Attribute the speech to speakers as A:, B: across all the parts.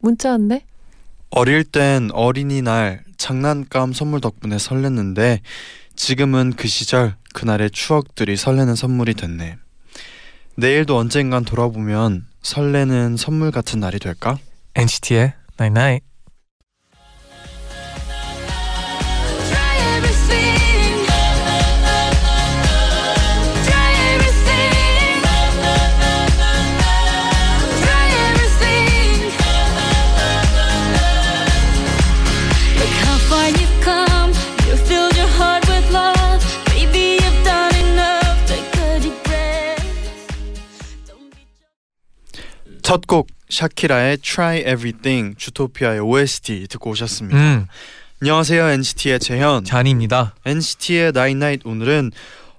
A: 문자 왔네.
B: 어릴 땐 어린이날 장난감 선물 덕분에 설렜는데 지금은 그 시절 그날의 추억들이 설레는 선물이 됐네. 내일도 언젠간 돌아보면 설레는 선물 같은 날이 될까?
C: NCT의 Night Night.
B: 첫 곡 샤키라의 Try Everything 주토피아의 OST 듣고 오셨습니다.
C: 음,
B: 안녕하세요 NCT의 재현.
C: 잔입니다.
B: NCT의 Night 오늘은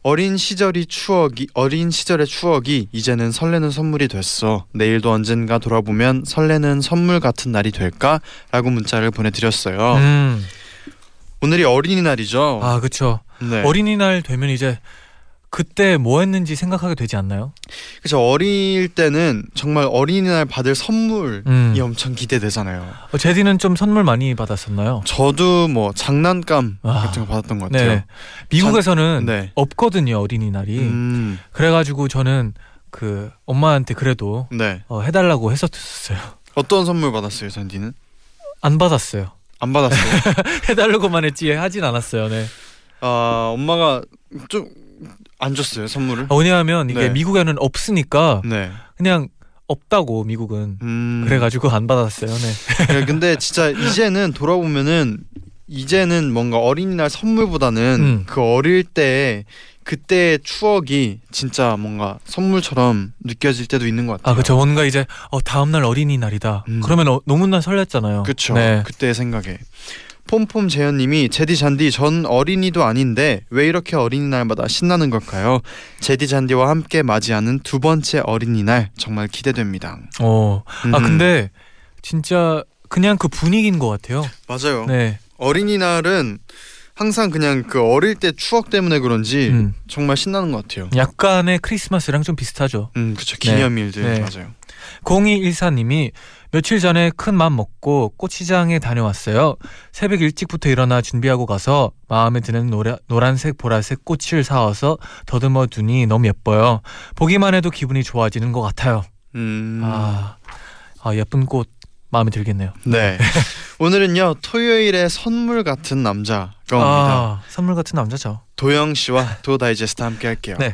B: 어린 시절이 추억이 어린 시절의 추억이 이제는 설레는 선물이 됐어. 내일도 언젠가 돌아보면 설레는 선물 같은 날이 될까라고 문자를 보내드렸어요.
C: 음,
B: 오늘이 어린이날이죠.
C: 아 그렇죠.
B: 네.
C: 어린이날 되면 이제 그때 뭐 했는지 생각하게 되지 않나요?
B: 그렇죠. 어릴 때는 정말 어린이날 받을 선물이
C: 음.
B: 엄청 기대되잖아요.
C: 어, 제디는 좀 선물 많이 받았었나요?
B: 저도 뭐 장난감
C: 아.
B: 같은 거 받았던 것 같아요.
C: 네. 미국에서는
B: 네.
C: 없거든요 어린이날이.
B: 음,
C: 그래가지고 저는 그 엄마한테 그래도
B: 네.
C: 어, 해달라고 했었어요.
B: 어떤 선물 받았어요, 잔디는?
C: 안 받았어요.
B: 안 받았어요.
C: 해달라고만 했지 하진 않았어요. 네.
B: 아 엄마가 좀 안 줬어요 선물을.
C: 어, 왜냐하면 이게
B: 네.
C: 미국에는 없으니까
B: 네.
C: 그냥 없다고 미국은
B: 음.
C: 그래가지고 안 받았어요. 네.
B: 그래, 근데 진짜 이제는 돌아보면은 이제는 뭔가 어린이날 선물보다는
C: 음.
B: 그 어릴 때 그때의 추억이 진짜 뭔가 선물처럼 느껴질 때도 있는 것 같아요.
C: 아 그죠. 뭔가 이제 어, 다음 날 어린이날이다.
B: 음.
C: 그러면 어, 너무나 설렜잖아요.
B: 그쵸.
C: 네.
B: 그때의 생각에. 폼폼 재현님이 제디 잔디 전 어린이도 아닌데 왜 이렇게 어린이날마다 신나는 걸까요? 제디 잔디와 함께 맞이하는 두 번째 어린이날 정말 기대됩니다.
C: 어. 아
B: 음.
C: 근데 진짜 그냥 그 분위기인 것 같아요.
B: 맞아요.
C: 네.
B: 어린이날은 항상 그냥 그 어릴 때 추억 때문에 그런지
C: 음.
B: 정말 신나는 것 같아요.
C: 약간의 크리스마스랑 좀 비슷하죠.
B: 음, 그쵸. 기념일들
C: 네.
B: 맞아요.
C: 0214님이 며칠 전에 큰 맘 먹고 꽃시장에 다녀왔어요. 새벽 일찍부터 일어나 준비하고 가서 마음에 드는 노라, 노란색, 보라색 꽃을 사와서 더듬어 두니 너무 예뻐요. 보기만 해도 기분이 좋아지는 것 같아요.
B: 음,
C: 아, 아 예쁜 꽃 마음에 들겠네요.
B: 네. 오늘은요 토요일의 선물 같은 남자가 옵니다.
C: 아, 선물 같은 남자죠.
B: 도영 씨와 도 다이제스트 함께 할게요.
C: 네.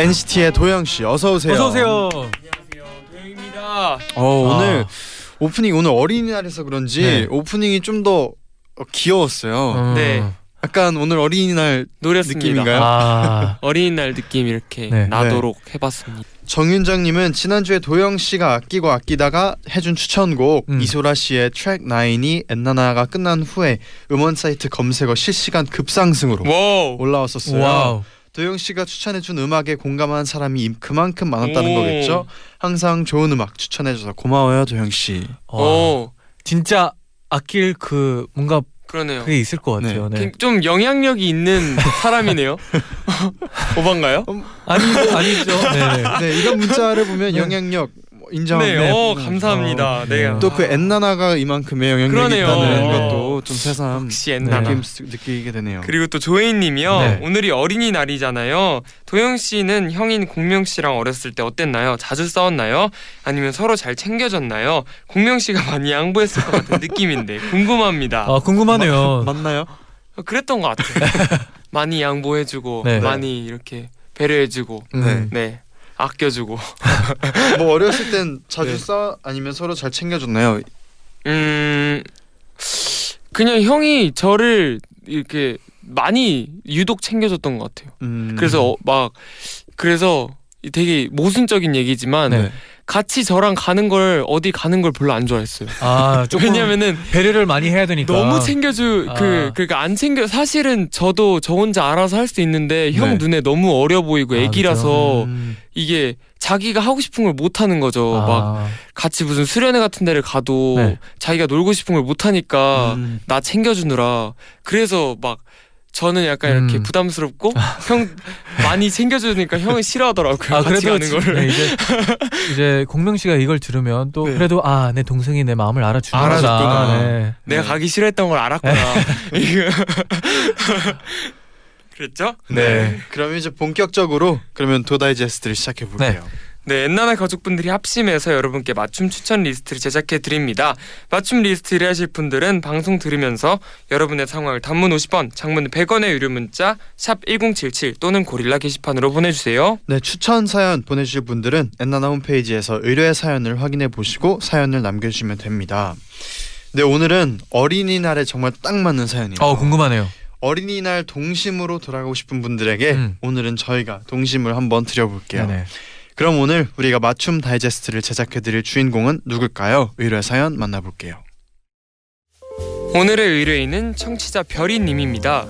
B: NCT의 도영 씨 어서 오세요.
C: 어서 오세요.
D: 도영입니다.
B: 어, 오늘
C: 아.
B: 오프닝 오늘 어린이날이어서 그런지
C: 네.
B: 오프닝이 좀 더 귀여웠어요.
C: 음.
D: 네.
B: 약간 오늘 어린이날
D: 노렸습니다.
B: 느낌인가요?
C: 아,
D: 어린이날 느낌 이렇게
C: 네.
D: 나도록 해봤습니다.
B: 정윤정님은 지난주에 도영 씨가 아끼고 아끼다가 해준 추천곡
C: 음.
B: 이소라 씨의 트랙 9이 엔나나가 끝난 후에 음원 사이트 검색어 실시간 급상승으로
D: wow.
B: 올라왔었어요.
C: wow.
B: 도영 씨가 추천해준 음악에 공감한 사람이 그만큼 많았다는
D: 오.
B: 거겠죠. 항상 좋은 음악 추천해줘서 고마워요 도영 씨.
C: 와.
D: 오.
C: 진짜 아낄 그 뭔가
D: 그러네요.
C: 그게 있을 것 같아요. 네.
D: 그- 좀 영향력이 있는 사람이네요. 오반가요?
C: 아니 아니죠. 네.
B: 네 이런 문자를 보면
C: 네.
B: 영향력 뭐 인정.
D: 네,
C: 네.
D: 어 감사합니다. 네.
C: 네.
B: 또 그 엔나나가 이만큼의 영향력이
D: 그러네요.
B: 있다는
D: 네.
B: 것도 좀 새삼
D: 역시 엔나나.
B: 느낌 쓰- 느끼게 되네요.
D: 그리고 또 조혜인님이요.
C: 네.
D: 오늘이 어린이날이잖아요. 도영 씨는 형인 공명 씨랑 어렸을 때 어땠나요? 자주 싸웠나요? 아니면 서로 잘 챙겨줬나요? 공명 씨가 많이 양보했을 것 같은 느낌인데 궁금합니다.
C: 아 궁금하네요.
B: 맞나요?
D: 그랬던 것 같아요. 많이 양보해주고
C: 네.
D: 많이 이렇게 배려해주고
C: 음.
D: 네 아껴주고
B: 뭐 어렸을 땐 자주
D: 네.
B: 싸 아니면 서로 잘 챙겨줬나요?
D: 음 그냥 형이 저를 이렇게 많이 유독 챙겨줬던 것 같아요.
B: 음.
D: 그래서 어, 막 그래서 되게 모순적인 얘기지만
C: 네.
D: 같이 저랑 가는 걸 어디 가는 걸 별로 안 좋아했어요.
C: 아
D: 왜냐면은
C: 배려를 많이 해야 되니까.
D: 너무 챙겨주
C: 아.
D: 그 그러니까 안 챙겨 사실은 저도 저 혼자 알아서 할 수 있는데 형
B: 네.
D: 눈에 너무 어려 보이고
C: 아,
D: 애기라서
B: 음.
D: 이게 자기가 하고 싶은 걸 못 하는 거죠.
C: 아,
D: 막 같이 무슨 수련회 같은 데를 가도
C: 네.
D: 자기가 놀고 싶은 걸 못 하니까
B: 음.
D: 나 챙겨주느라 그래서 막 저는 약간 이렇게
C: 음.
D: 부담스럽고 형 많이 챙겨주니까 형은 싫어하더라고요.
C: 아
D: 같이
C: 그래도
D: 가는
C: 지-
D: 거를.
C: 네, 이제 이제 공명 씨가 이걸 들으면 또
B: 네.
C: 그래도 아 내 동생이 내 마음을 알아주는구나.
B: 알아줬구나.
C: 네.
D: 내가
B: 네.
D: 가기 싫어했던 걸 알았구나. 이거. 그랬죠?
C: 네.
B: 그럼 이제 본격적으로 그러면 도 다이제스트를 시작해 볼게요.
D: 네, 엔나나 가족분들이 합심해서 여러분께 맞춤 추천 리스트를 제작해 드립니다. 맞춤 리스트 의뢰하실 분들은 방송 들으면서 여러분의 상황을 단문 50원, 장문 100원의 유료 문자 샵 #1077 또는 고릴라 게시판으로 보내주세요.
B: 네, 추천 사연 보내주실 분들은 엔나나 홈페이지에서 의뢰 사연을 확인해 보시고 사연을 남겨주시면 됩니다. 네, 오늘은 어린이날에 정말 딱 맞는 사연이에요.
C: 어 궁금하네요.
B: 어린이날 동심으로 돌아가고 싶은 분들에게
C: 음.
B: 오늘은 저희가 동심을 한번 드려볼게요.
C: 네네.
B: 그럼 오늘 우리가 맞춤 다이제스트를 제작해드릴 주인공은 누굴까요? 의뢰 사연 만나볼게요.
D: 오늘의 의뢰인은 청취자 별이님입니다.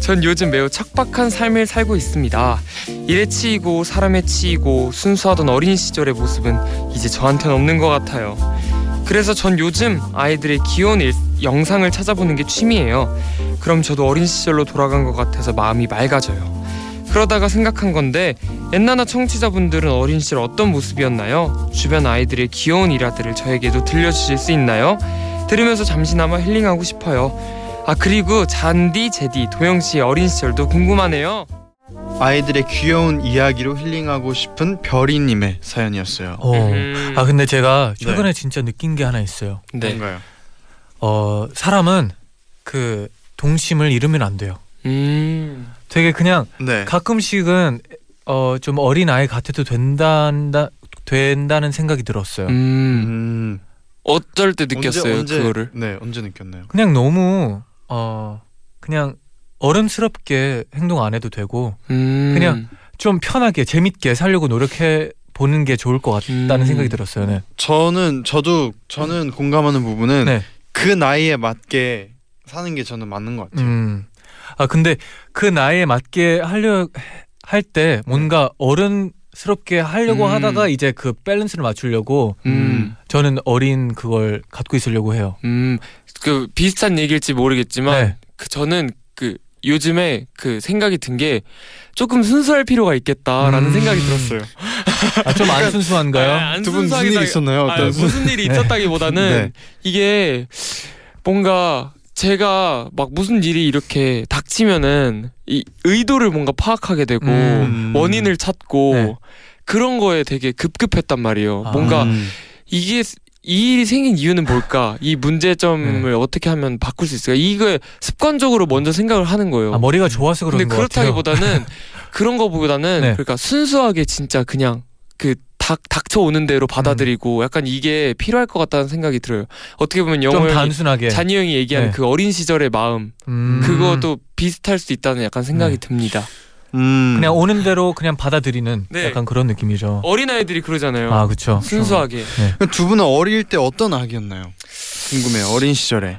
D: 전 요즘 매우 척박한 삶을 살고 있습니다. 일에 치이고 사람에 치이고 순수하던 어린 시절의 모습은 이제 저한테는 없는 것 같아요. 그래서 전 요즘 아이들의 귀여운 일- 영상을 찾아보는 게 취미예요. 그럼 저도 어린 시절로 돌아간 것 같아서 마음이 맑아져요. 그러다가 생각한 건데 엔나나 청취자분들은 어린 시절 어떤 모습이었나요? 주변 아이들의 귀여운 일화들을 저에게도 들려주실 수 있나요? 들으면서 잠시나마 힐링하고 싶어요. 아 그리고 잔디, 제디, 도영 씨의 어린 시절도 궁금하네요.
B: 아이들의 귀여운 이야기로 힐링하고 싶은 별이님의 사연이었어요.
C: 어.
D: 음,
C: 아 근데 제가 최근에 진짜 느낀 게 하나 있어요.
D: 네.
B: 뭔가요?
C: 어 사람은 그 동심을 잃으면 안 돼요.
D: 음.
C: 되게 그냥
B: 네.
C: 가끔씩은 어 좀 어린 아이 같아도 된다 된다는 생각이 들었어요.
D: 음.
B: 음,
D: 어쩔 때 느꼈어요
B: 언제, 언제,
D: 그거를.
B: 네, 언제 느꼈나요?
C: 그냥 너무 어 그냥 어른스럽게 행동 안 해도 되고
D: 음.
C: 그냥 좀 편하게 재밌게 살려고 노력해 보는 게 좋을 것 같다는
D: 음.
C: 생각이 들었어요. 네.
B: 저는 저도 저는 공감하는 부분은
C: 네.
B: 그 나이에 맞게 사는 게 저는 맞는 것 같아요.
C: 음. 아 근데 그 나이에 맞게 하려 할 때 뭔가 어른스럽게 하려고
D: 음.
C: 하다가 이제 그 밸런스를 맞추려고
D: 음.
C: 저는 어린 그걸 갖고 있으려고 해요.
D: 음. 그 비슷한 얘기일지 모르겠지만
C: 네.
D: 그 저는 그 요즘에 그 생각이 든 게 조금 순수할 필요가 있겠다라는
C: 음.
D: 생각이 들었어요.
C: 아, 좀 안 순수한가요?
D: 아,
B: 안두분 무슨
D: 순수하기도
B: 일 있었나요? 어떤
D: 무슨 일이 있었다기보다는
B: 네.
D: 이게 뭔가 제가 막 무슨 일이 이렇게 닥치면은 이 의도를 뭔가 파악하게 되고
C: 음.
D: 원인을 찾고
C: 네.
D: 그런 거에 되게 급급했단 말이에요.
C: 아.
D: 뭔가
B: 음.
D: 이게 이 일이 생긴 이유는 뭘까? 이 문제점을
C: 네.
D: 어떻게 하면 바꿀 수 있을까? 이거 습관적으로 먼저 생각을 하는 거예요.
C: 아, 머리가 좋아서 그런
D: 근데
C: 것 같아요.
D: 그렇다기보다는 그런 거보다는
C: 네.
D: 그러니까 순수하게 진짜 그냥 그 닥, 닥쳐오는 대로 받아들이고 약간 이게 필요할 것 같다는 생각이 들어요. 어떻게 보면
C: 좀
D: 영호 형이
C: 단순하게.
D: 잔이 형이 얘기하는
C: 네.
D: 그 어린 시절의 마음
C: 음.
D: 그것도 비슷할 수 있다는 약간 생각이
C: 네.
D: 듭니다.
B: 음.
C: 그냥 오는 대로 그냥 받아들이는
D: 네.
C: 약간 그런 느낌이죠.
D: 어린 아이들이 그러잖아요.
C: 아 그렇죠.
D: 순수하게.
B: 두 분은 어릴 때 어떤 아기였나요? 궁금해요. 어린 시절에.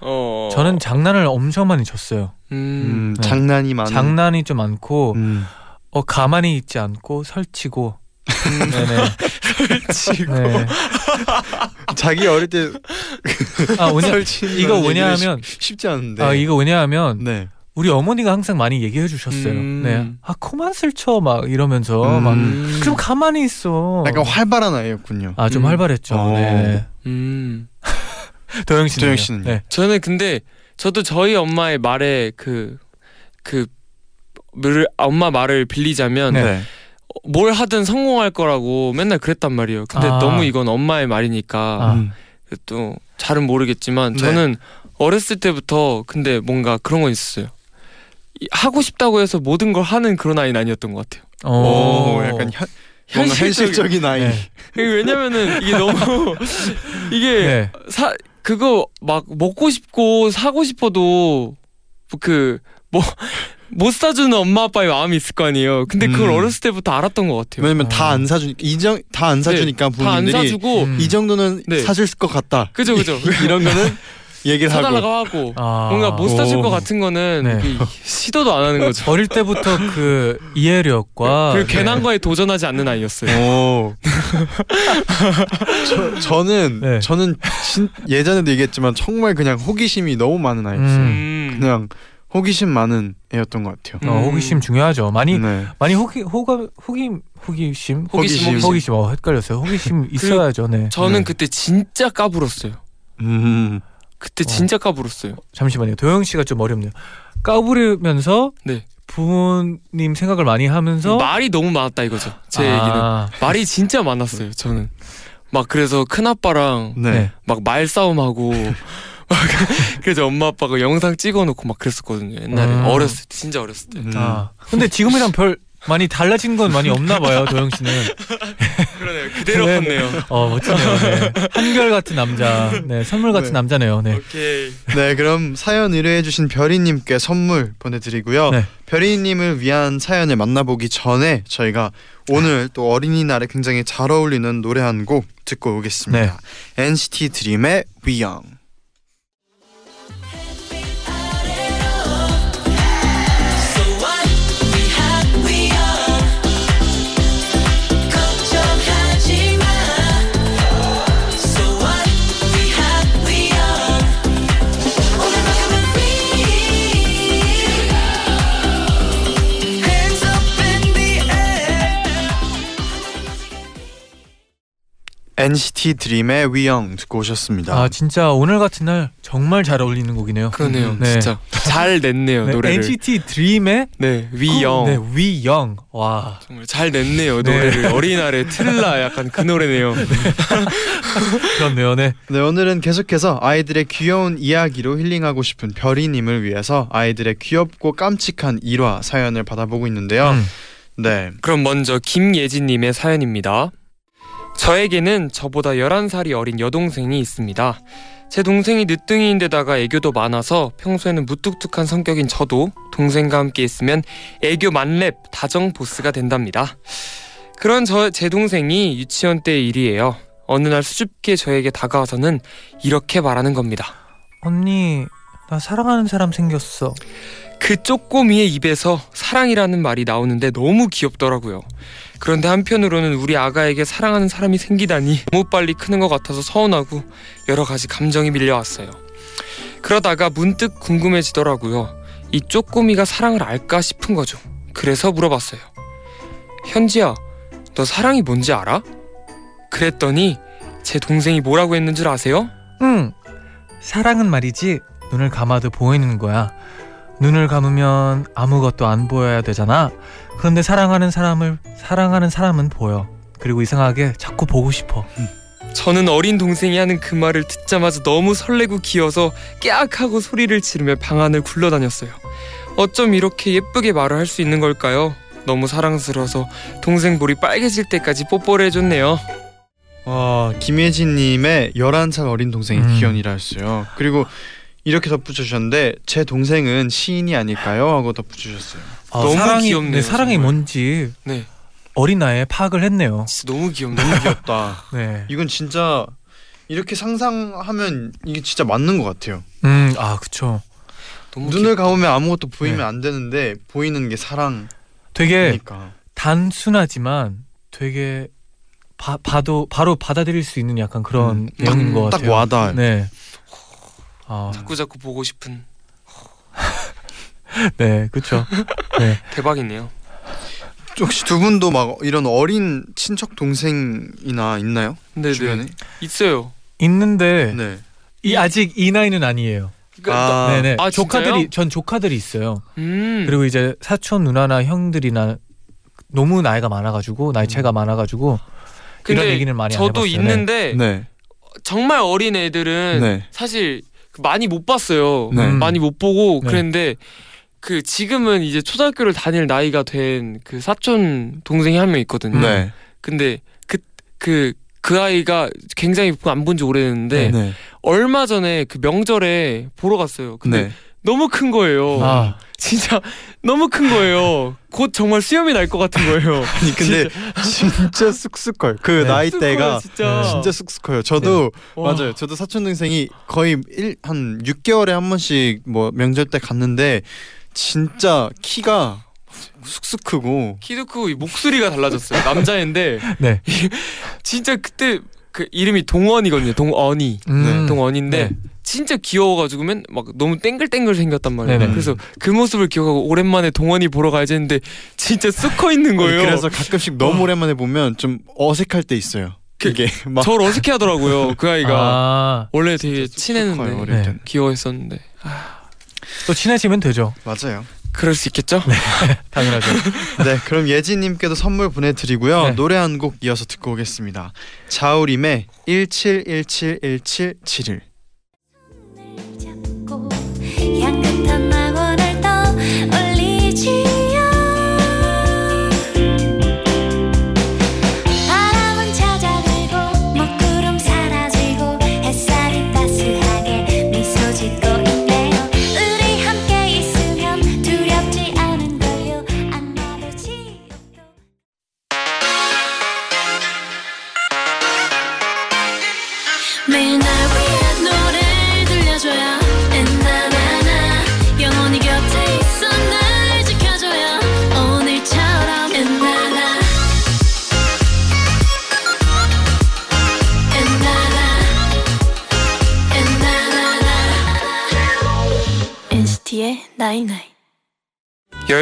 D: 어.
C: 저는 장난을 엄청 많이 쳤어요.
D: 음.
B: 음,
C: 네.
B: 장난이 많은.
C: 장난이 좀 많고
B: 음.
C: 어 가만히 있지 않고 설치고. 네네.
D: 설치고.
C: 네.
B: 자기 어릴
C: 때아 왜냐
B: 설치는
C: 이거
B: 쉽- 쉽지 않은데.
C: 아 이거 왜냐하면
B: 네.
C: 우리 어머니가 항상 많이 얘기해 주셨어요.
D: 음.
C: 네. 아, 코만 슬쳐 막 이러면서
B: 음.
C: 막
D: 음.
C: 좀 가만히 있어.
B: 약간 활발한 아이였군요.
C: 아, 좀
D: 음.
C: 활발했죠.
B: 어.
C: 네.
D: 음.
C: 도영 씨는
B: 도영 씨는요?
C: 네.
D: 저는 근데 저도 저희 엄마의 말에 그그 를- 엄마 말을 빌리자면
C: 네.
D: 뭘 하든 성공할 거라고 맨날 그랬단 말이에요. 근데
C: 아.
D: 너무 이건 엄마의 말이니까
C: 아.
B: 음.
D: 또 잘은 모르겠지만
B: 네.
D: 저는 어렸을 때부터 근데 뭔가 그런 건 있었어요. 이- 하고 싶다고 해서 모든 걸 하는 그런 아이는 아니었던 것 같아요.
C: 어.
B: 오, 약간 현, 뭔가
D: 현실적인
B: 아이.
C: 네.
D: 왜냐면은 이게 너무 이게
C: 네.
D: 사 그거 막 먹고 싶고 사고 싶어도 그 뭐 못 사주는 엄마 아빠의 마음이 있을 거 아니에요. 근데 그걸
B: 음.
D: 어렸을 때부터 알았던 것 같아요.
B: 왜냐면 다 안 사주니까 이정 다 안 사주니까
D: 다안
B: 부모님들이
D: 사주고
C: 음.
B: 이 정도는
D: 네.
B: 사줄 것 같다.
D: 그죠 그죠.
B: 이런 거는 얘기를 하고.
D: 사달라고 하고
C: 아.
D: 뭔가 못 사줄
B: 오.
D: 것 같은 거는
C: 네.
D: 이 시도도 안 하는 거죠.
C: 어릴 때부터 그 이해력과
D: 그리고
C: 네.
D: 괜한거에 도전하지 않는 아이였어요.
B: 오. 저, 저는
C: 네.
B: 저는 진, 예전에도 얘기했지만 정말 그냥 호기심이 너무 많은 아이였어요.
C: 음.
B: 그냥 호기심 많은 애였던 것 같아요.
C: 어, 호기심 중요하죠. 많이
B: 네.
C: 많이 호기 호가 호기 호기심
D: 호기심,
B: 호기심.
C: 호기심 어 헷갈렸어요. 호기심 있어야죠. 네.
D: 저는
B: 네.
D: 그때 진짜 까불었어요.
B: 음.
D: 그때 진짜 까불었어요.
C: 잠시만요. 도영 씨가 좀 어렵네요. 까부르면서
D: 네.
C: 부모님 생각을 많이 하면서
D: 말이 너무 많았다 이거죠. 제 얘기는
C: 아,
D: 말이 진짜 많았어요. 저는 막 그래서 큰 아빠랑
B: 네.
C: 네.
D: 막 말싸움하고 막 그래서 엄마 아빠가 영상 찍어놓고 막 그랬었거든요. 옛날에
C: 음.
D: 어렸을 때 진짜 어렸을 때.
B: 음.
C: 아. 근데 지금이랑 별 많이 달라진 건 많이 없나 봐요. 도영 씨는.
D: 그러네요. 그대로
C: 네.
D: 컸네요.
C: 어 멋지네요. 네. 한결 같은 남자. 네 선물 같은
B: 네.
C: 남자네요. 네.
D: 오케이.
B: 네, 그럼 사연 의뢰해주신 별이님께 선물 보내드리고요.
C: 네.
B: 별이님을 위한 사연을 만나보기 전에 저희가 오늘 또 어린이날에 굉장히 잘 어울리는 노래 한 곡 듣고 오겠습니다. NCT 드림의 위영. NCT 드림의 위영 듣고 오셨습니다.
C: 아 진짜 오늘 같은 날 정말 잘 어울리는 곡이네요.
D: 그러네요.
C: 네.
D: 진짜 잘 냈네요
C: 네,
D: 노래를.
C: NCT 드림의
D: 네 위영.
C: 네 위영. 와.
D: 정말 잘 냈네요
C: 네.
D: 노래를 어린이날에 틀라 약간 그 노래네요.
C: 그렇네요. 네.
B: 네, 오늘은 계속해서 아이들의 귀여운 이야기로 힐링하고 싶은 별이님을 위해서 아이들의 귀엽고 깜찍한 일화 사연을 받아보고 있는데요.
C: 음.
B: 네,
D: 그럼 먼저 김예진님의 사연입니다. 저에게는 저보다 11살이 어린 여동생이 있습니다. 제 동생이 늦둥이인데다가 애교도 많아서 평소에는 무뚝뚝한 성격인 저도 동생과 함께 있으면 애교 만렙 다정 보스가 된답니다. 그런 저 제 동생이 유치원 때 일이에요. 어느 날 수줍게 저에게 다가와서는 이렇게 말하는 겁니다.
C: 언니 나 사랑하는 사람 생겼어.
D: 그 쪼꼬미의 입에서 사랑이라는 말이 나오는데 너무 귀엽더라고요. 그런데 한편으로는 우리 아가에게 사랑하는 사람이 생기다니 너무 빨리 크는 것 같아서 서운하고 여러 가지 감정이 밀려왔어요. 그러다가 문득 궁금해지더라고요. 이 쪼꼬미가 사랑을 알까 싶은 거죠. 그래서 물어봤어요. 현지야, 너 사랑이 뭔지 알아? 그랬더니 제 동생이 뭐라고 했는 줄 아세요?
C: 응. 사랑은 말이지 눈을 감아도 보이는 거야. 눈을 감으면 아무것도 안 보여야 되잖아. 그런데 사랑하는 사람을 사랑하는 사람은 보여. 그리고 이상하게 자꾸 보고 싶어.
D: 저는 어린 동생이 하는 그 말을 듣자마자 너무 설레고 귀여서 깨악 하고 소리를 지르며 방 안을 굴러다녔어요. 어쩜 이렇게 예쁘게 말을 할 수 있는 걸까요? 너무 사랑스러워서 동생 볼이 빨개질 때까지 뽀뽀를 해줬네요.
B: 어, 김예진님의 11살 어린 동생이
C: 음.
B: 기현이라 했어요. 그리고 이렇게 덧붙여주셨는데 제 동생은 시인이 아닐까요? 하고 덧붙여주셨어요.
C: 아,
D: 너무
C: 사랑이
D: 귀엽네요,
C: 네, 사랑이
D: 정말.
C: 뭔지
D: 네,
C: 어린 나이에 파악을 했네요.
D: 진짜 너무 귀엽네요.
B: 너무 귀엽다.
C: 네.
B: 이건 진짜 이렇게 상상하면 이게 진짜 맞는 것 같아요.
C: 음, 아, 그쵸.
D: 너무
B: 눈을 감으면 아무것도 보이면
C: 네.
B: 안 되는데 보이는 게 사랑이니까.
C: 되게 단순하지만 되게 바, 봐도 바로 받아들일 수 있는 약간 그런
B: 음,
C: 내용인
D: 딱-
B: 것딱
C: 같아요.
B: 와닿아요.
C: 네. 아,
D: 자꾸 자꾸 보고 싶은.
C: 네, 그렇죠. 네.
D: 대박이네요.
B: 혹시 두 분도 막 이런 어린 친척 동생이나 있나요?
D: 네,
B: 주변에?
D: 네. 있어요.
C: 있는데
B: 네.
C: 이 아직 이 나이는 아니에요.
D: 그러니까
B: 아.
C: 네네.
D: 아,
C: 조카들이
D: 진짜요?
C: 전 조카들이 있어요.
D: 음.
C: 그리고 이제 사촌 누나나 형들이나 너무 나이가 많아가지고 나이 차가 많아가지고 이런 얘기는 많이 안
D: 저도
C: 해봤어요.
D: 있는데
B: 네.
D: 정말 어린 애들은
B: 네.
D: 사실 많이 못 봤어요.
B: 네.
C: 음.
D: 많이 못 보고
C: 네.
D: 그랬는데 그 지금은 이제 초등학교를 다닐 나이가 된 그 사촌 동생이 한 명 있거든요.
B: 네.
D: 근데 그 그 그 아이가 굉장히 안 본 지 오래됐는데
B: 네.
D: 얼마 전에 그 명절에 보러 갔어요. 근데
B: 네.
D: 너무 큰 거예요.
C: 아,
D: 진짜 너무 큰 거예요. 곧 정말 수염이 날 것 같은 거예요.
B: 아니 근데 진짜 쑥쑥 커요. 그
C: 네.
B: 나이대가
D: 진짜
B: 진짜 쑥쑥 커요. 저도
D: 와.
B: 맞아요. 저도 사촌 동생이 거의 일, 한 6개월에 한 번씩 뭐 명절 때 갔는데 진짜 키가 쑥쑥 크고
D: 키도 크고 이 목소리가 달라졌어요. 남자인데
C: 네.
D: 진짜 그때 그 이름이 동원이거든요. 동원이.
C: 음,
D: 동원인데
C: 네.
D: 진짜 귀여워가지고 맨 막 너무 땡글땡글 생겼단 말이에요.
C: 네네.
D: 그래서 그 모습을 기억하고 오랜만에 동원이 보러 가야지 했는데 진짜 쑥 커 있는 거예요.
B: 그래서 가끔씩 너무 오랜만에 보면 좀 어색할 때 있어요.
D: 그-
B: 이게 막
D: 저를 어색해하더라고요. 그 아이가
C: 아,
D: 원래 되게 친했는데
C: 네.
D: 귀여워했었는데
C: 또 친해지면 되죠.
B: 맞아요.
D: 그럴 수 있겠죠?
C: 당연하죠.
B: 네, 그럼 예진님께도 선물 보내드리고요.
C: 네.
B: 노래 한 곡 이어서 듣고 오겠습니다. 자우림의 17171771.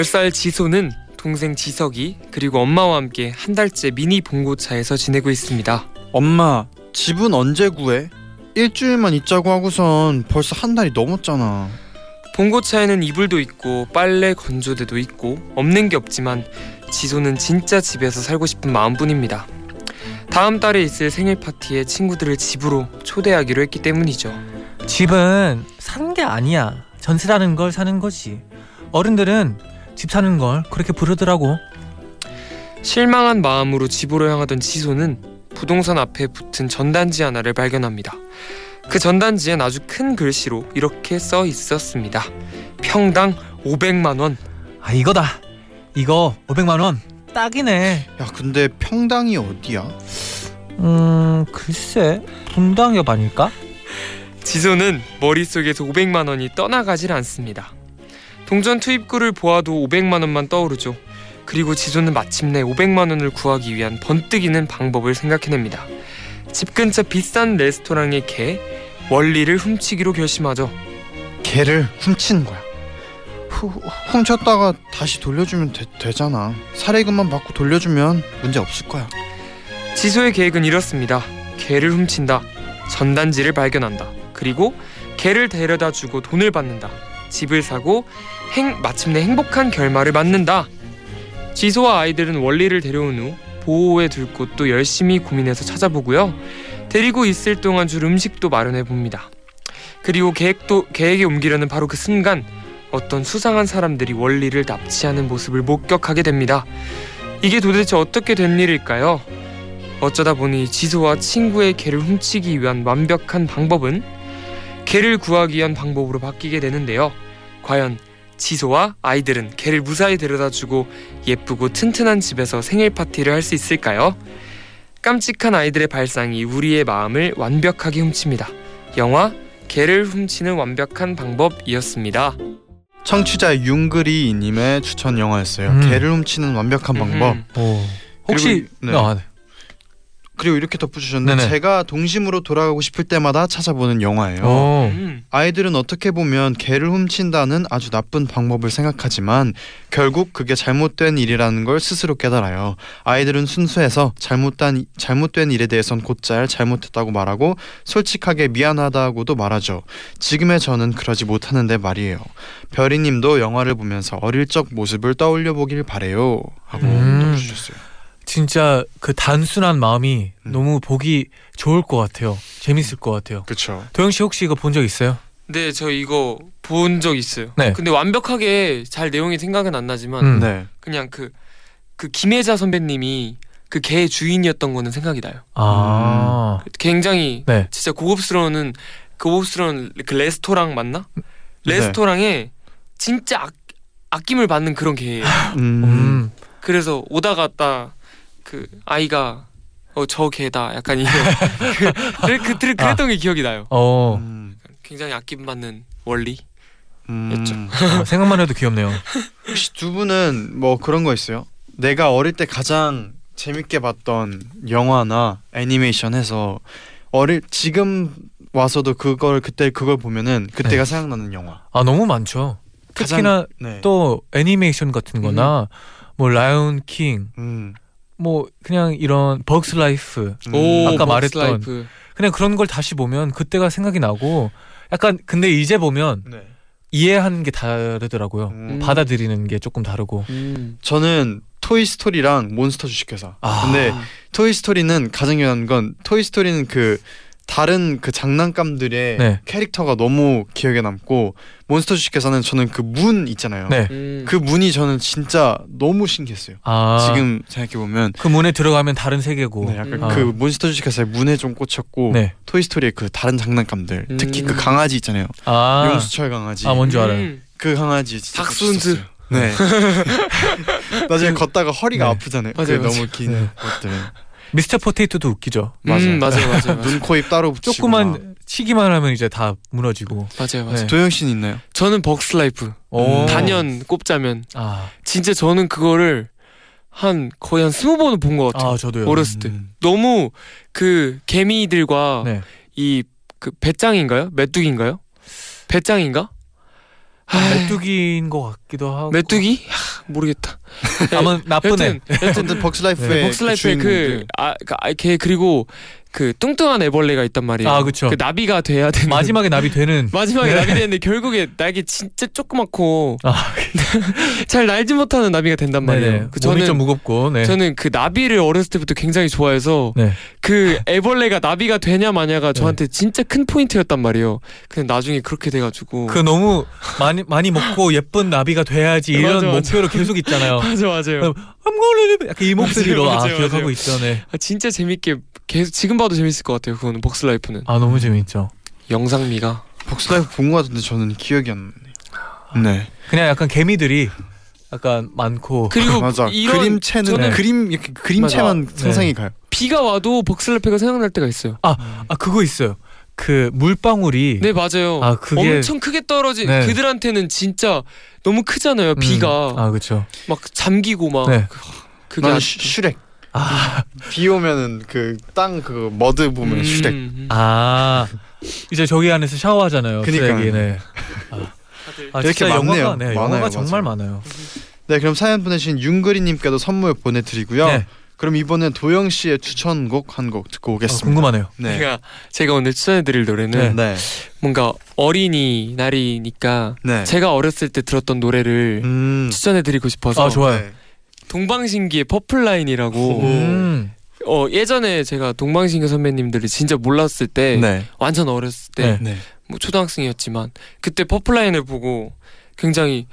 D: 10살 지소는 동생 지석이 그리고 엄마와 함께 한 달째 미니 봉고차에서 지내고 있습니다.
B: 엄마, 집은 언제 구해? 일주일만 있자고 하고선 벌써 한 달이 넘었잖아.
D: 봉고차에는 이불도 있고 빨래 건조대도 있고 없는 게 없지만 지소는 진짜 집에서 살고 싶은 마음뿐입니다. 다음 달에 있을 생일 파티에 친구들을 집으로 초대하기로 했기 때문이죠.
C: 집은 사는 게 아니야. 전세라는 걸 사는 거지. 어른들은 집 사는 걸 그렇게 부르더라고.
D: 실망한 마음으로 집으로 향하던 지소는 부동산 앞에 붙은 전단지 하나를 발견합니다. 그 전단지엔 아주 큰 글씨로 이렇게 써 있었습니다. 평당 500만 원.
C: 아 이거다. 이거 500만 원. 딱이네.
B: 야, 근데 평당이 어디야?
C: 음 글쎄 분당역 아닐까?
D: 지소는 머릿속에서 500만 원이 떠나가질 않습니다. 동전 투입구를 보아도 500만 원만 떠오르죠. 그리고 지소는 마침내 500만 원을 구하기 위한 번뜩이는 방법을 생각해냅니다. 집 근처 비싼 레스토랑의 개 원리를 훔치기로 결심하죠.
B: 개를 훔치는 거야. 후, 훔쳤다가 다시 돌려주면 되, 되잖아. 사례금만 받고 돌려주면 문제 없을 거야.
D: 지소의 계획은 이렇습니다. 개를 훔친다. 전단지를 발견한다. 그리고 개를 데려다 주고 돈을 받는다. 집을 사고 행, 마침내 행복한 결말을 맞는다. 지소와 아이들은 원리를 데려온 후 보호해 둘 곳도 열심히 고민해서 찾아보고요. 데리고 있을 동안 줄 음식도 마련해 봅니다. 그리고 계획도 계획에 옮기려는 바로 그 순간 어떤 수상한 사람들이 원리를 납치하는 모습을 목격하게 됩니다. 이게 도대체 어떻게 된 일일까요? 어쩌다 보니 지소와 친구의 개를 훔치기 위한 완벽한 방법은 개를 구하기 위한 방법으로 바뀌게 되는데요. 과연 지소와 아이들은 개를 무사히 데려다주고 예쁘고 튼튼한 집에서 생일 파티를 할 수 있을까요? 깜찍한 아이들의 발상이 우리의 마음을 완벽하게 훔칩니다. 영화 개를 훔치는 완벽한 방법이었습니다.
B: 청취자 융그리님의 추천 영화였어요.
C: 음.
B: 개를 훔치는 완벽한 방법.
C: 오. 혹시
B: 그리고- 네.
C: 아, 네.
B: 그리고 이렇게 덧붙이셨는데
C: 네네.
B: 제가 동심으로 돌아가고 싶을 때마다 찾아보는 영화예요.
C: 오.
D: 음.
B: 아이들은 어떻게 보면 개를 훔친다는 아주 나쁜 방법을 생각하지만 결국 그게 잘못된 일이라는 걸 스스로 깨달아요. 아이들은 순수해서 잘못된 잘못된 일에 대해선 곧잘 잘못했다고 말하고 솔직하게 미안하다고도 말하죠. 지금의 저는 그러지 못하는데 말이에요. 별이님도 영화를 보면서 어릴 적 모습을 떠올려 보길 바래요. 하고
C: 음.
B: 덧붙이셨어요.
C: 진짜 그 단순한 마음이
B: 음.
C: 너무 보기 좋을 것 같아요. 재밌을 것 같아요.
B: 그렇죠.
C: 도영 씨 혹시 이거 본 적 있어요?
D: 네, 저 이거 본 적 있어요.
C: 네.
D: 근데 완벽하게 잘 내용이 생각은 안 나지만
C: 음.
B: 네.
D: 그냥 그그 김혜자 선배님이 그 개의 주인이었던 거는 생각이 나요.
C: 아,
D: 굉장히
C: 네.
D: 진짜 고급스러운 고급스러운 그 레스토랑 맞나? 레스토랑에 진짜 아, 아낌을 받는 그런 개예요.
B: 음.
C: 음,
D: 그래서 오다 갔다 그 아이가 어 저 개다 약간 이런 그, 그래, 그, 그래, 그랬던 게 기억이 나요.
C: 어,
B: 음.
D: 굉장히 아낌받는 원리.
B: 음.
C: 어, 생각만 해도 귀엽네요.
B: 혹시 두 분은 뭐 그런 거 있어요? 내가 어릴 때 가장 재밌게 봤던 영화나 애니메이션 해서 어릴 지금 와서도 그걸 그때 그걸 보면은 그때가
C: 네.
B: 생각나는 영화.
C: 아 너무 많죠. 특히나
B: 네.
C: 또 애니메이션 같은거나 뭐 Lion King,
B: 음.
C: 뭐 그냥 이런 Bug's Life,
B: 음.
D: 오,
C: 아까
D: 버스
C: 말했던
D: Life.
C: 그냥 그런 걸 다시 보면 그때가 생각이 나고 약간 근데 이제 보면
B: 네.
C: 이해하는 게 다르더라고요.
B: 음.
C: 받아들이는 게 조금 다르고.
D: 음.
B: 저는 토이 스토리랑 몬스터 주식회사.
C: 아.
B: 근데 토이 스토리는 가장 유명한 건 토이 스토리는 그 다른 그 장난감들의
C: 네.
B: 캐릭터가 너무 기억에 남고 몬스터 주식회사는 저는 그 문 있잖아요.
C: 네.
D: 음.
B: 그 문이 저는 진짜 너무 신기했어요.
C: 아
B: 지금 생각해 보면
C: 그 문에 들어가면 다른 세계고.
B: 네, 약간
D: 음.
B: 그 몬스터 주식회사의 문에 좀 꽂혔고
C: 네.
B: 토이 스토리의 그 다른 장난감들
D: 음.
B: 특히 그 강아지 있잖아요.
C: 아,
B: 용수철 강아지.
C: 아 뭔지 알아요.
D: 음.
B: 그 강아지 진짜
D: 닥스훈트.
B: 멋있었어요. 네. 나중에 걷다가 허리가
C: 네.
B: 아프잖아요.
D: 맞아요,
B: 그
D: 맞아요.
B: 너무 긴
C: 네.
B: 것들.
C: 미스터 포테이토도 웃기죠.
B: 맞아요.
D: 음, 맞아요, 맞아요, 맞아요.
B: 눈, 코, 입 따로 붙이고. 막.
C: 조금만 치기만 하면 이제 다 무너지고.
D: 맞아요, 맞아요.
C: 네.
B: 도영 씨는 있나요?
D: 저는 벅스 라이프.
C: 오.
D: 단연 꼽자면
C: 아,
D: 진짜 저는 그거를 한 거의 한 스무 번은 본 것 같아요.
C: 아 저도요.
D: 어렸을 때
B: 음.
D: 너무 그 개미들과
C: 네.
D: 이 그 베짱이인가요? 메뚜기인가요? 배짱인가? 아,
C: 메뚜기인 것 같기도 하고.
D: 메뚜기? 하, 모르겠다.
C: 아마 나쁘네.
D: 여튼 여튼
B: 어쨌든 벅스라이프의
C: 네,
D: 벅스라이프에 그,
B: 주인공들.
D: 아, 그, 아, 걔 그리고 그 뚱뚱한 애벌레가 있단 말이에요.
C: 아, 그쵸.
D: 그 나비가 돼야 되는.
C: 마지막에 나비 되는.
D: 마지막에
C: 네.
D: 나비 되는데 결국에 날개 진짜 조그맣고
C: 아,
D: 잘 날지 못하는 나비가 된단 말이에요.
C: 네네.
D: 그
C: 몸이
D: 저는
C: 좀 무겁고. 네.
D: 저는 그 나비를 어렸을 때부터 굉장히 좋아해서
C: 네.
D: 그 애벌레가 나비가 되냐 마냐가 저한테 진짜 큰 포인트였단 말이에요. 근데 나중에 그렇게 돼가지고
C: 그 너무 많이 많이 먹고 예쁜 나비가 돼야지 이런
D: 맞아, 맞아.
C: 목표로 계속 있잖아요.
D: 맞아 맞아요.
C: I'm live. 약간 이 목소리로
D: 맞아요,
C: 아
D: 맞아요,
C: 기억하고
D: 맞아요.
C: 있죠. 네.
D: 아, 진짜 재밌게 계속 지금 봐도 재밌을 것 같아요. 그거는 벅스 라이프는
C: 아 너무 재밌죠.
D: 영상미가
B: 벅스라이프 본 것 같은데 저는 기억이 안 나네요. 네.
C: 그냥 약간 개미들이 약간 많고.
D: 그리고
B: 맞아.
D: 이런
B: 그림체는
C: 저는-
B: 그림 이렇게 그림체만
C: 맞아.
B: 상상이 가요.
D: 비가 와도 벅스 라이프가 생각날 때가 있어요.
C: 아 그거 있어요. 그 물방울이.
D: 네 맞아요.
C: 아, 그게-
D: 엄청 크게 떨어진
C: 네.
D: 그들한테는 진짜 너무 크잖아요.
C: 음,
D: 비가
C: 아 그렇죠.
D: 막 잠기고 막
C: 네.
D: 그게
B: 슈렉.
C: 아,
B: 비 오면은 그 땅 그 머드 보면
D: 음,
B: 슈렉.
D: 음.
C: 아 이제 저기 안에서 샤워하잖아요. 슈렉이. 네. 아,
B: 이렇게
C: 진짜
B: 많네요.
C: 영화가, 네,
B: 많아요,
C: 영화가 정말
B: 맞아요.
C: 많아요.
B: 네, 그럼 사연 보내신 윤그리님께도 선물 보내드리고요.
C: 네.
B: 그럼 이번엔 도영 씨의 추천곡 한 곡 듣고
C: 아,
B: 오겠습니다.
C: 궁금하네요.
B: 네.
D: 제가 제가 오늘 추천해드릴 노래는
B: 네.
D: 뭔가 어린이 날이니까
B: 네.
D: 제가 어렸을 때 들었던 노래를
B: 음.
D: 추천해드리고 싶어서
C: 아 좋아요.
B: 네.
D: 동방신기의 Purple Line이라고
C: 음.
D: 어 예전에 제가 동방신기 선배님들이 진짜 몰랐을 때
B: 네.
D: 완전 어렸을 때
C: 네.
B: 네.
D: 뭐 초등학생이었지만 그때 Purple Line을 보고 굉장히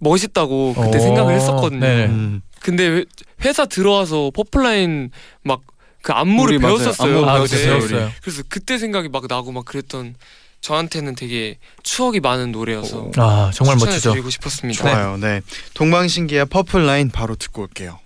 D: 멋있다고 그때
C: 어,
D: 생각을 했었거든요.
C: 네네.
B: 음.
D: 근데 회- 회사 들어와서 Purple Line 막 그 안무를. 배웠었어요.
B: 안무
C: 아
B: 배웠어요.
D: 그래서 그때 생각이 막 나고 막 그랬던 저한테는 되게 추억이 많은 노래여서
C: 아 정말 멋지죠.
D: 추천해드리고 싶었습니다.
B: 좋아요. 네. 동방신기의 Purple Line 바로 듣고 올게요.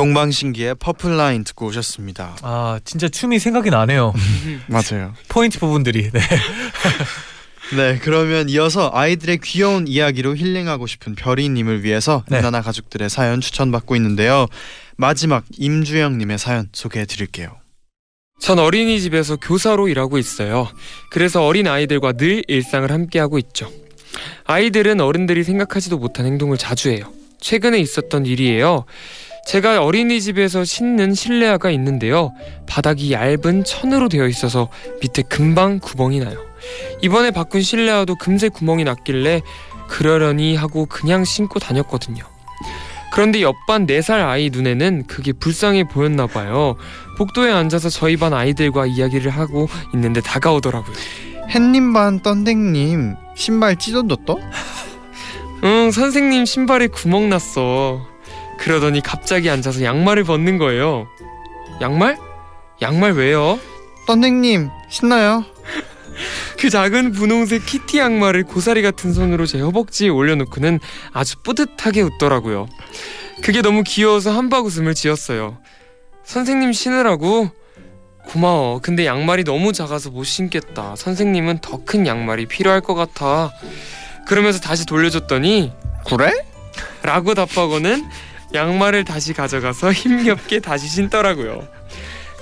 B: 동방신기의 Purple Line 듣고 오셨습니다.
C: 아 진짜 춤이 생각이 나네요.
B: 맞아요.
C: 포인트 부분들이. 네.
B: 네, 그러면 이어서 아이들의 귀여운 이야기로 힐링하고 싶은 별이님을 위해서
C: 네.
B: 엔나나 가족들의 사연 추천받고 있는데요. 마지막 임주영님의 사연 소개해드릴게요.
D: 전 어린이집에서 교사로 일하고 있어요. 그래서 어린 아이들과 늘 일상을 함께하고 있죠. 아이들은 어른들이 생각하지도 못한 행동을 자주 해요. 최근에 있었던 일이에요. 제가 어린이집에서 신는 실내화가 있는데요. 바닥이 얇은 천으로 되어 있어서 밑에 금방 구멍이 나요. 이번에 바꾼 실내화도 금세 구멍이 났길래 그러려니 하고 그냥 신고 다녔거든요. 그런데 옆반 4살 아이 눈에는 그게 불쌍해 보였나 봐요. 복도에 앉아서 저희 반 아이들과 이야기를 하고 있는데 다가오더라고요.
B: 햇님 반 떤댕님 신발 찢어졌다?
D: 응, 선생님 신발에 구멍 났어. 그러더니 갑자기 앉아서 양말을 벗는 거예요. 양말? 양말 왜요?
B: 떤댕님 신나요?
D: 그 작은 분홍색 키티 양말을 고사리 같은 손으로 제 허벅지에 올려놓고는 아주 뿌듯하게 웃더라고요. 그게 너무 귀여워서 한박 웃음을 지었어요. 선생님 신으라고? 고마워. 근데 양말이 너무 작아서 못 신겠다. 선생님은 더 큰 양말이 필요할 것 같아. 그러면서 다시 돌려줬더니
B: 그래?
D: 라고 답하고는 양말을 다시 가져가서 힘겹게 다시 신더라고요.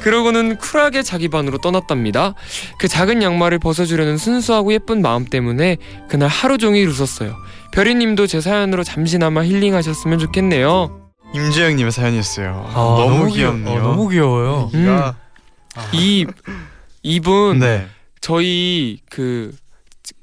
D: 그러고는 쿨하게 자기 반으로 떠났답니다. 그 작은 양말을 벗어주려는 순수하고 예쁜 마음 때문에 그날 하루 종일 웃었어요. 별이님도 제 사연으로 잠시나마 힐링하셨으면 좋겠네요.
B: 임주영님의 사연이었어요.
C: 아,
B: 너무,
C: 귀여-
B: 귀엽네요.
C: 어, 너무 귀여워요.
D: 음. 가이 이분
B: 네.
D: 저희 그.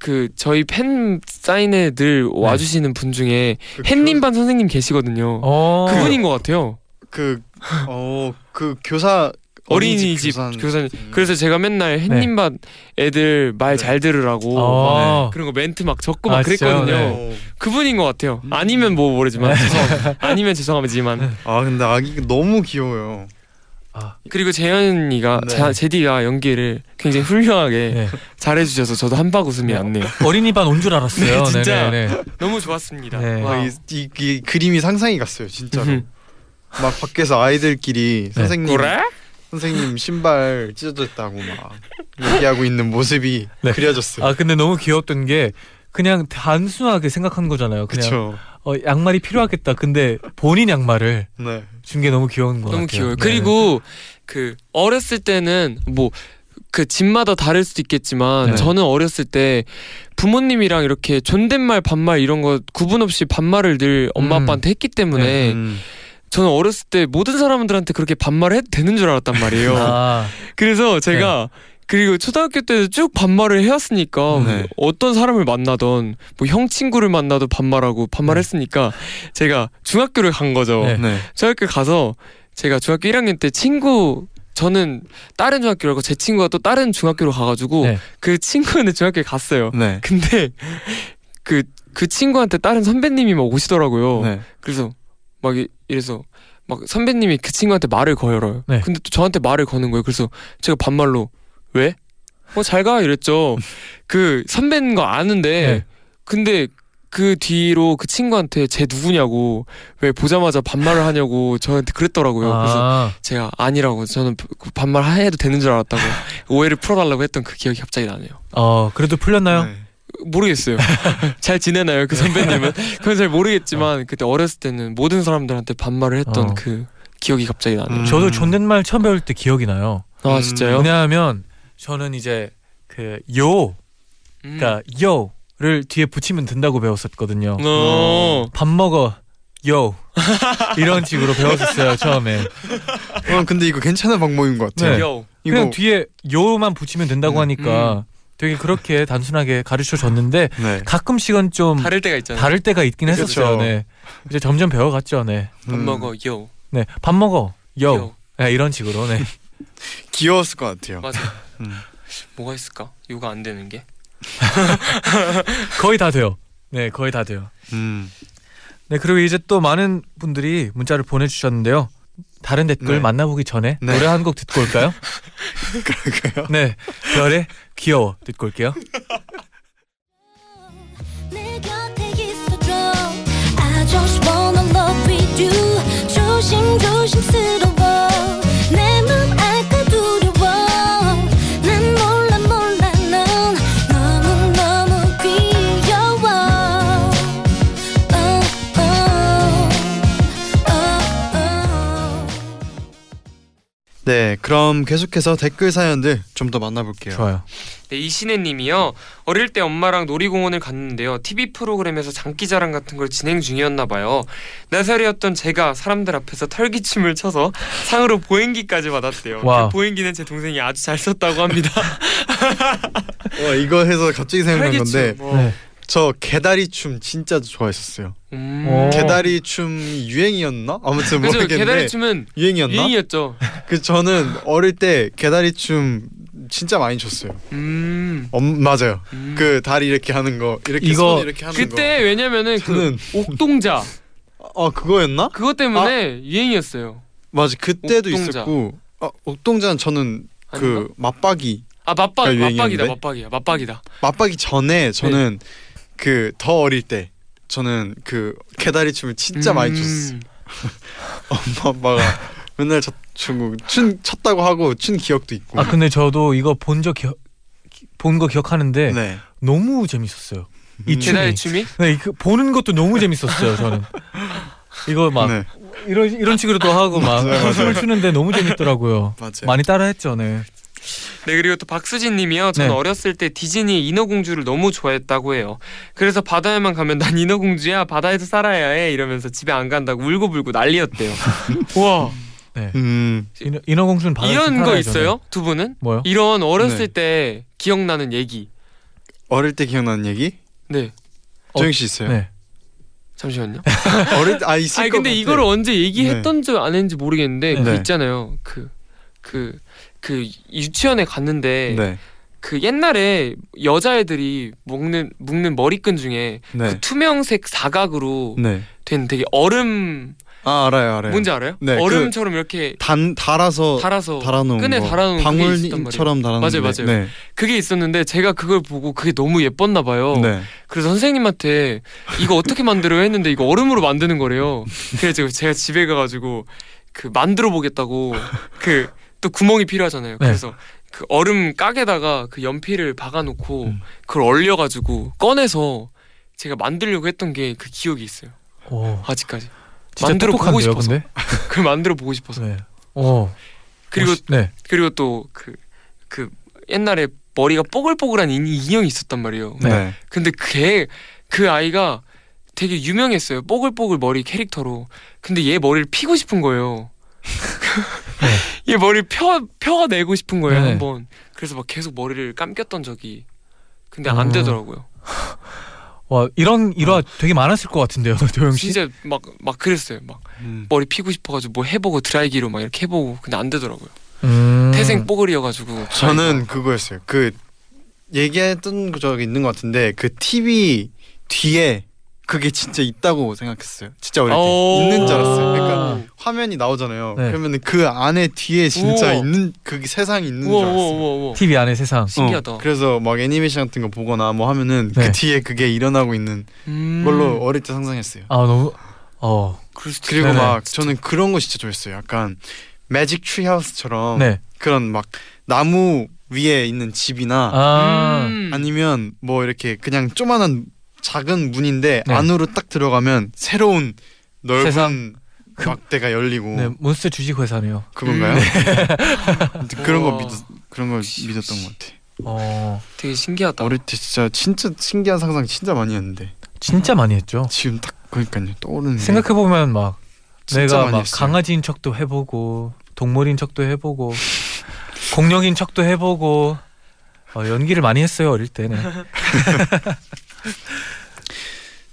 D: 그 저희 팬 사인회 늘 와주시는 분 중에 햇님 반 선생님 계시거든요.
C: 어.
D: 그분인 것 같아요.
B: 그 어 그 교사
D: 어린이집 교사님. 그래서 제가 맨날 햇님 반 애들 말
B: 네.
D: 잘 들으라고
C: 어.
D: 막 그런 거 멘트 막 적고 막
C: 아?
D: 그랬거든요.
C: 네.
D: 그분인 것 같아요. 아니면 뭐 모르지만 죄송, 아니면 죄송하지만
B: 아 근데 아기가 너무 귀여워요.
D: 그리고 재현이가
B: 네.
D: 자- 제디가 연기를 굉장히 훌륭하게
C: 네.
D: 잘해주셔서 저도 한박 웃음이
C: 네.
D: 났네요.
C: 어린이 반 온 줄 알았어요.
D: 네, 진짜. 너무 좋았습니다.
C: 네.
D: 와.
B: 아, 이, 이, 이 그림이 상상이 갔어요 진짜로. 막 밖에서 아이들끼리 선생님
D: 그래?
B: 선생님 신발 찢어졌다고 막 얘기하고 있는 모습이
C: 네.
B: 그려졌어요.
C: 아 근데 너무 귀엽던 게 그냥 단순하게 생각한 거잖아요. 그냥
B: 그렇죠.
C: 어, 양말이 필요하겠다. 근데 본인 양말을
B: 네.
C: 준게 너무 귀여운 것
D: 너무
C: 같아요.
D: 귀여워요.
C: 네.
D: 그리고 그 어렸을 때는 뭐 그 집마다 다를 수도 있겠지만
C: 네.
D: 저는 어렸을 때 부모님이랑 이렇게 존댓말 반말 이런 거 구분 없이 반말을 늘 엄마
C: 음.
D: 아빠한테 했기 때문에
B: 음.
D: 저는 어렸을 때 모든 사람들한테 그렇게 반말을 해도 되는 줄 알았단 말이에요.
C: 아,
D: 그래서 제가 그리고 초등학교 때도 쭉 반말을 해왔으니까
B: 네.
D: 어떤 사람을 만나던 뭐 형 친구를 만나도 반말하고 반말했으니까 제가 중학교를 간 거죠.
C: 네.
B: 네.
D: 중학교 가서 제가 중학교 1학년 때 친구 저는 다른 중학교라고 제 친구가 또 다른 중학교로 가가지고
C: 네.
D: 그 친구는 중학교에 갔어요.
B: 네.
D: 근데 그그 친구한테 다른 선배님이 막 오시더라고요.
B: 네.
D: 그래서 막 이- 이래서 막 선배님이 그 친구한테 말을 걸어요.
C: 네.
D: 근데 또 저한테 말을 거는 거예요. 그래서 제가 반말로 왜? 어 잘 가 이랬죠. 그 선배인 거 아는데
C: 네.
D: 근데 그 뒤로 그 친구한테 쟤 누구냐고 왜 보자마자 반말을 하냐고 저한테 그랬더라고요. 그래서
C: 아,
D: 제가 아니라고 저는 그 반말 해도 되는 줄 알았다고 오해를 풀어달라고 했던 그 기억이 갑자기 나네요.
C: 어 그래도 풀렸나요?
B: 네.
D: 모르겠어요. 잘 지내나요 그 선배님은? 그건 잘 모르겠지만 그때 어렸을 때는 모든 사람들한테 반말을 했던
C: 어.
D: 그 기억이 갑자기 나네요.
B: 음.
C: 저도 존댓말 처음 배울 때 기억이 나요.
D: 아
B: 음.
D: 진짜요?
C: 왜냐하면 저는 이제 그 요,
D: 음.
C: 그러니까 요를 뒤에 붙이면 된다고 배웠었거든요.
D: 어.
C: 밥 먹어, 요 이런 식으로 배웠었어요 처음에.
B: 어, 근데 이거 괜찮은 방법인 것 같아요.
C: 네.
D: 요.
C: 그냥
B: 이거
C: 뒤에 요만 붙이면 된다고
B: 음.
C: 하니까 되게 그렇게 단순하게 가르쳐 줬는데
B: 네.
C: 가끔씩은 좀
D: 다를 때가 있잖아요.
C: 다를 때가 있긴
B: 그쵸.
C: 했었어요. 네. 이제 점점 배워갔죠. 네.
D: 밥
B: 음,
D: 먹어 요.
C: 네. 밥 먹어. 요.
D: 요.
C: 네, 이런 식으로. 네.
B: 귀여웠을 것 같아요.
D: 맞아.
B: 음.
D: 뭐가 있을까? 요가 안 되는 게?
C: 거의 다 돼요. 네, 거의 다 돼요.
B: 음.
C: 네, 그리고 이제 또 많은 분들이 문자를 보내주셨는데요. 다른 댓글
B: 네.
C: 만나보기 전에
B: 네.
C: 노래 한 곡 듣고 올까요?
B: 그럴까요?
C: 네, 별의 귀여워 듣고 올게요.
E: 조심조심스러워 내맘 알
B: 네, 그럼 계속해서 댓글 사연들 좀 더 만나볼게요.
C: 좋아요.
D: 네, 이신혜님이요. 어릴 때 엄마랑 놀이공원을 갔는데요. TV 프로그램에서 장기자랑 같은 걸 진행 중이었나 봐요. 네 살이었던 제가 사람들 앞에서 털기춤을 춰서 상으로 보행기까지 받았대요.
C: Wow.
D: 그 보행기는 제 동생이 아주 잘 썼다고 합니다.
B: 와, 이거 해서 갑자기 생각난 건데.
D: 어.
C: 네.
B: 저 개다리 춤 진짜 좋아했었어요.
D: 음.
C: 오.
B: 개다리 춤이 유행이었나? 아무튼
D: 그죠?
B: 모르겠는데
D: 개다리 춤은
B: 유행이었나?
D: 유행이었죠.
B: 그 저는 어릴 때 개다리 춤 진짜 많이 췄어요.
D: 음.
B: 엄 맞아요.
D: 음.
B: 그 다리 이렇게 하는 거 이렇게
C: 이거
B: 손 이렇게 하는
D: 그때 왜냐면은 그
B: 저는
D: 옥동자
B: 거. 어 그거였나?
D: 그것 때문에 유행이었어요.
B: 맞아 그때도
D: 옥동자.
B: 있었고 아, 옥동자는 저는 그 맞박이
D: 아 맞박
B: 가
D: 맞박이다? 맞박이야 맞박이다.
B: 맞박이 전에 저는
D: 네.
B: 그 더 어릴 때 저는 그 개다리 춤을 진짜 많이
D: 음.
B: 췄어. 엄마 아빠가 맨날 저 춘, 춘 췄다고 하고 춘 기억도 있고.
C: 아 근데 저도 이거 본 적 기억 본 거 기억하는데
B: 네.
C: 너무 재밌었어요. 이
B: 음.
C: 춤이.
D: 개다리 춤이?
C: 네, 그 보는 것도 너무 재밌었어요. 저는 이거 막
B: 네.
C: 이런 이런 식으로도 하고 막
B: 맞아요, 맞아요.
C: 춤을 추는데 너무 재밌더라고요.
B: 맞아요.
C: 많이 따라했죠, 네.
D: 네 그리고 또 박수진님이요. 전
C: 네.
D: 어렸을 때 디즈니 인어공주를 너무 좋아했다고 해요. 그래서 바다에만 가면 난 인어공주야 바다에서 살아야 해 이러면서 집에 안 간다고 울고불고 난리였대요. 와
B: 음.
C: 인어, 인어 공주는 바다에서
D: 이런 거 있어요?
C: 네.
D: 두 분은?
C: 뭐요?
D: 이런 어렸을
B: 네.
D: 때 기억나는 얘기.
B: 어릴 때 기억나는 얘기?
D: 네
C: 어,
B: 조영 씨 있어요?
C: 네.
D: 잠시만요.
B: 어릴 때아 있을
D: 아니
B: 것
D: 근데. 이거를 언제 얘기했던 줄안 했는지 모르겠는데 그
B: 네.
D: 있잖아요. 그그 그 유치원에 갔는데
B: 네.
D: 그 옛날에 여자애들이 묶는 묶는 머리끈 중에
B: 네.
D: 그 투명색 사각으로
B: 네.
D: 된 되게 얼음
B: 아 알아요 알아요.
D: 뭔지 알아요?
B: 네,
D: 얼음처럼 이렇게
B: 단 달아서
D: 달아서
B: 달아놓은
D: 끈에
B: 거.
D: 달아놓은.
B: 방울처럼 달아놓은
D: 맞아요,
B: 거.
D: 맞아요.
B: 네.
D: 그게 있었는데 제가 그걸 보고 그게 너무 예뻤나 봐요.
B: 네.
D: 그래서 선생님한테 이거 어떻게 만들어요 했는데 이거 얼음으로 만드는 거래요. 그래서 제가 집에 가가지고 그 만들어 보겠다고 그 또 구멍이 필요하잖아요.
C: 네.
D: 그래서 그 얼음 깍에다가 그 연필을 박아놓고
C: 음.
D: 그걸 얼려가지고 꺼내서 제가 만들려고 했던 게 그 기억이 있어요.
C: 오,
D: 아직까지.
C: 진짜
D: 만들어 보고 싶어서.
C: 근데.
D: 그걸 만들어 보고 싶어서.
C: 네. 오.
D: 그리고
C: 네.
D: 그리고 또그그 옛날에 머리가 뽀글뽀글한 인- 인형이 있었단 말이에요.
C: 네.
B: 네.
D: 근데 걔 그 아이가 되게 유명했어요. 뽀글뽀글 머리 캐릭터로. 근데 얘 머리를 피고 싶은 거예요. 얘 머리 펴 펴가 내고 싶은 거예요
C: 네.
D: 한번. 그래서 막 계속 머리를 감겼던 적이. 근데 안
C: 어.
D: 되더라고요.
C: 와, 이런 일화 되게 많았을 것 같은데요, 도영 씨.
D: 진짜 막 막 그랬어요. 막
B: 음.
D: 머리 피고 싶어가지고 뭐 해보고 드라이기로 막 이렇게 해보고 근데 안 되더라고요.
C: 음.
D: 태생 뽀글이어가지고.
B: 저는 그거였어요. 그 얘기했던 적이 있는 것 같은데 그 TV 뒤에 그게 진짜 있다고 생각했어요. 진짜 어릴 때
D: 오.
B: 있는 줄 알았어요. 그러니까 화면이 나오잖아요.
C: 네.
B: 그러면 그 안에 뒤에 진짜
D: 우와.
B: 있는 그 세상이 있는 줄
D: 우와
B: 알았어요.
D: 우와 우와 우와.
C: TV 안의 세상.
D: 신기하다.
B: 어, 그래서 막 애니메이션 같은 거 보거나 뭐 하면은
C: 네.
B: 그 뒤에 그게 일어나고 있는
D: 음.
B: 걸로 어릴 때 상상했어요.
C: 아, 너무 어.
B: 그리고
C: 네네.
B: 막 저는 그런 거 진짜 좋아했어요. 약간 Magic Tree House처럼
C: 네.
B: 그런 막 나무 위에 있는 집이나
C: 아.
D: 음.
B: 아니면 뭐 이렇게 그냥 조만한 작은 문인데
C: 네.
B: 안으로 딱 들어가면 새로운 넓은
C: 세상.
B: 막대가 열리고
C: 네, 몬스터 주식회사네요.
B: 그건가요?
D: 음.
B: 아무튼 그런 거
D: 우와.
B: 믿었 그런 걸 믿었던 것 같아.
C: 어.
D: 되게 신기하다.
B: 어릴 때 진짜 진짜 신기한 상상 진짜 많이 했는데
C: 진짜 많이 했죠.
B: 지금 딱 그러니까요 떠오르는 게
C: 생각해 보면 막 내가 막
B: 했어요.
C: 강아지인 척도 해보고 동물인 척도 해보고 공룡인 척도 해보고 어, 연기를 많이 했어요 어릴 때는.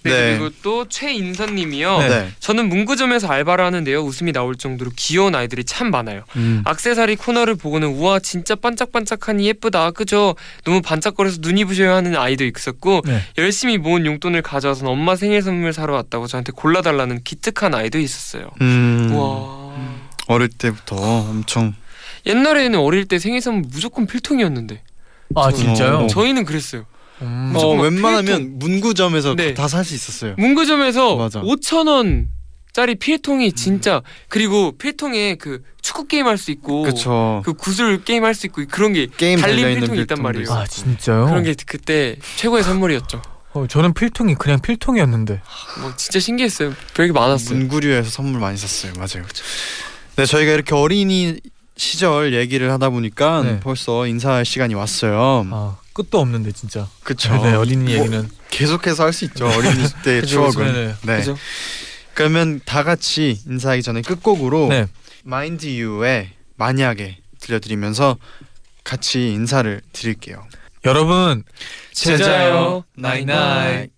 D: 네,
B: 네.
D: 그리고 또 최인선님이요.
C: 네.
B: 네.
D: 저는 문구점에서 알바를 하는데요. 웃음이 나올 정도로 귀여운 아이들이 참 많아요.
B: 음.
D: 악세사리 코너를 보고는 우와 진짜 반짝반짝하니 예쁘다 그죠? 너무 반짝거려서 눈이 부셔야 하는 아이도 있었고
C: 네.
D: 열심히 모은 용돈을 가져와서 엄마 생일 선물 사러 왔다고 저한테 골라달라는 기특한 아이도 있었어요.
B: 음.
D: 우와
B: 어릴 때부터 엄청
D: 옛날에는 어릴 때 생일 선물 무조건 필통이었는데
C: 아
D: 저-
C: 진짜요?
B: 어.
D: 저희는 그랬어요.
C: 음.
B: 어,
D: 막
B: 웬만하면. 문구점에서
D: 네.
B: 다 살 수 있었어요.
D: 문구점에서
B: 맞아.
D: 5천 원 짜리 필통이 진짜 그리고 필통에 그 축구 게임 할 수 있고
B: 그쵸.
D: 그 구슬 게임 할 수 있고 그런 게
B: 게임
D: 달린 필통이 있단 말이에요.
C: 아 진짜요?
D: 그런 게 그때 최고의 선물이었죠.
C: 어, 저는 필통이 그냥 필통이었는데.
D: 뭐 진짜 신기했어요. 별게 많았어요.
B: 문구류에서 선물 많이 샀어요. 맞아요. 네, 저희가 이렇게 어린이 시절 얘기를 하다 보니까
C: 네.
B: 벌써 인사할 시간이 왔어요.
C: 아 끝도 없는데 진짜.
B: 그렇죠.
C: 네, 어린이
B: 뭐
C: 얘기는
B: 계속해서 할 수 있죠. 네. 어린이 때의 추억은.
C: 네네.
B: 네. 그러면 다 같이 인사하기 전에 끝곡으로
C: 네.
B: Mind You의 만약에 들려드리면서 같이 인사를 드릴게요.
C: 여러분
D: 제자요
F: 나이나이. 나이.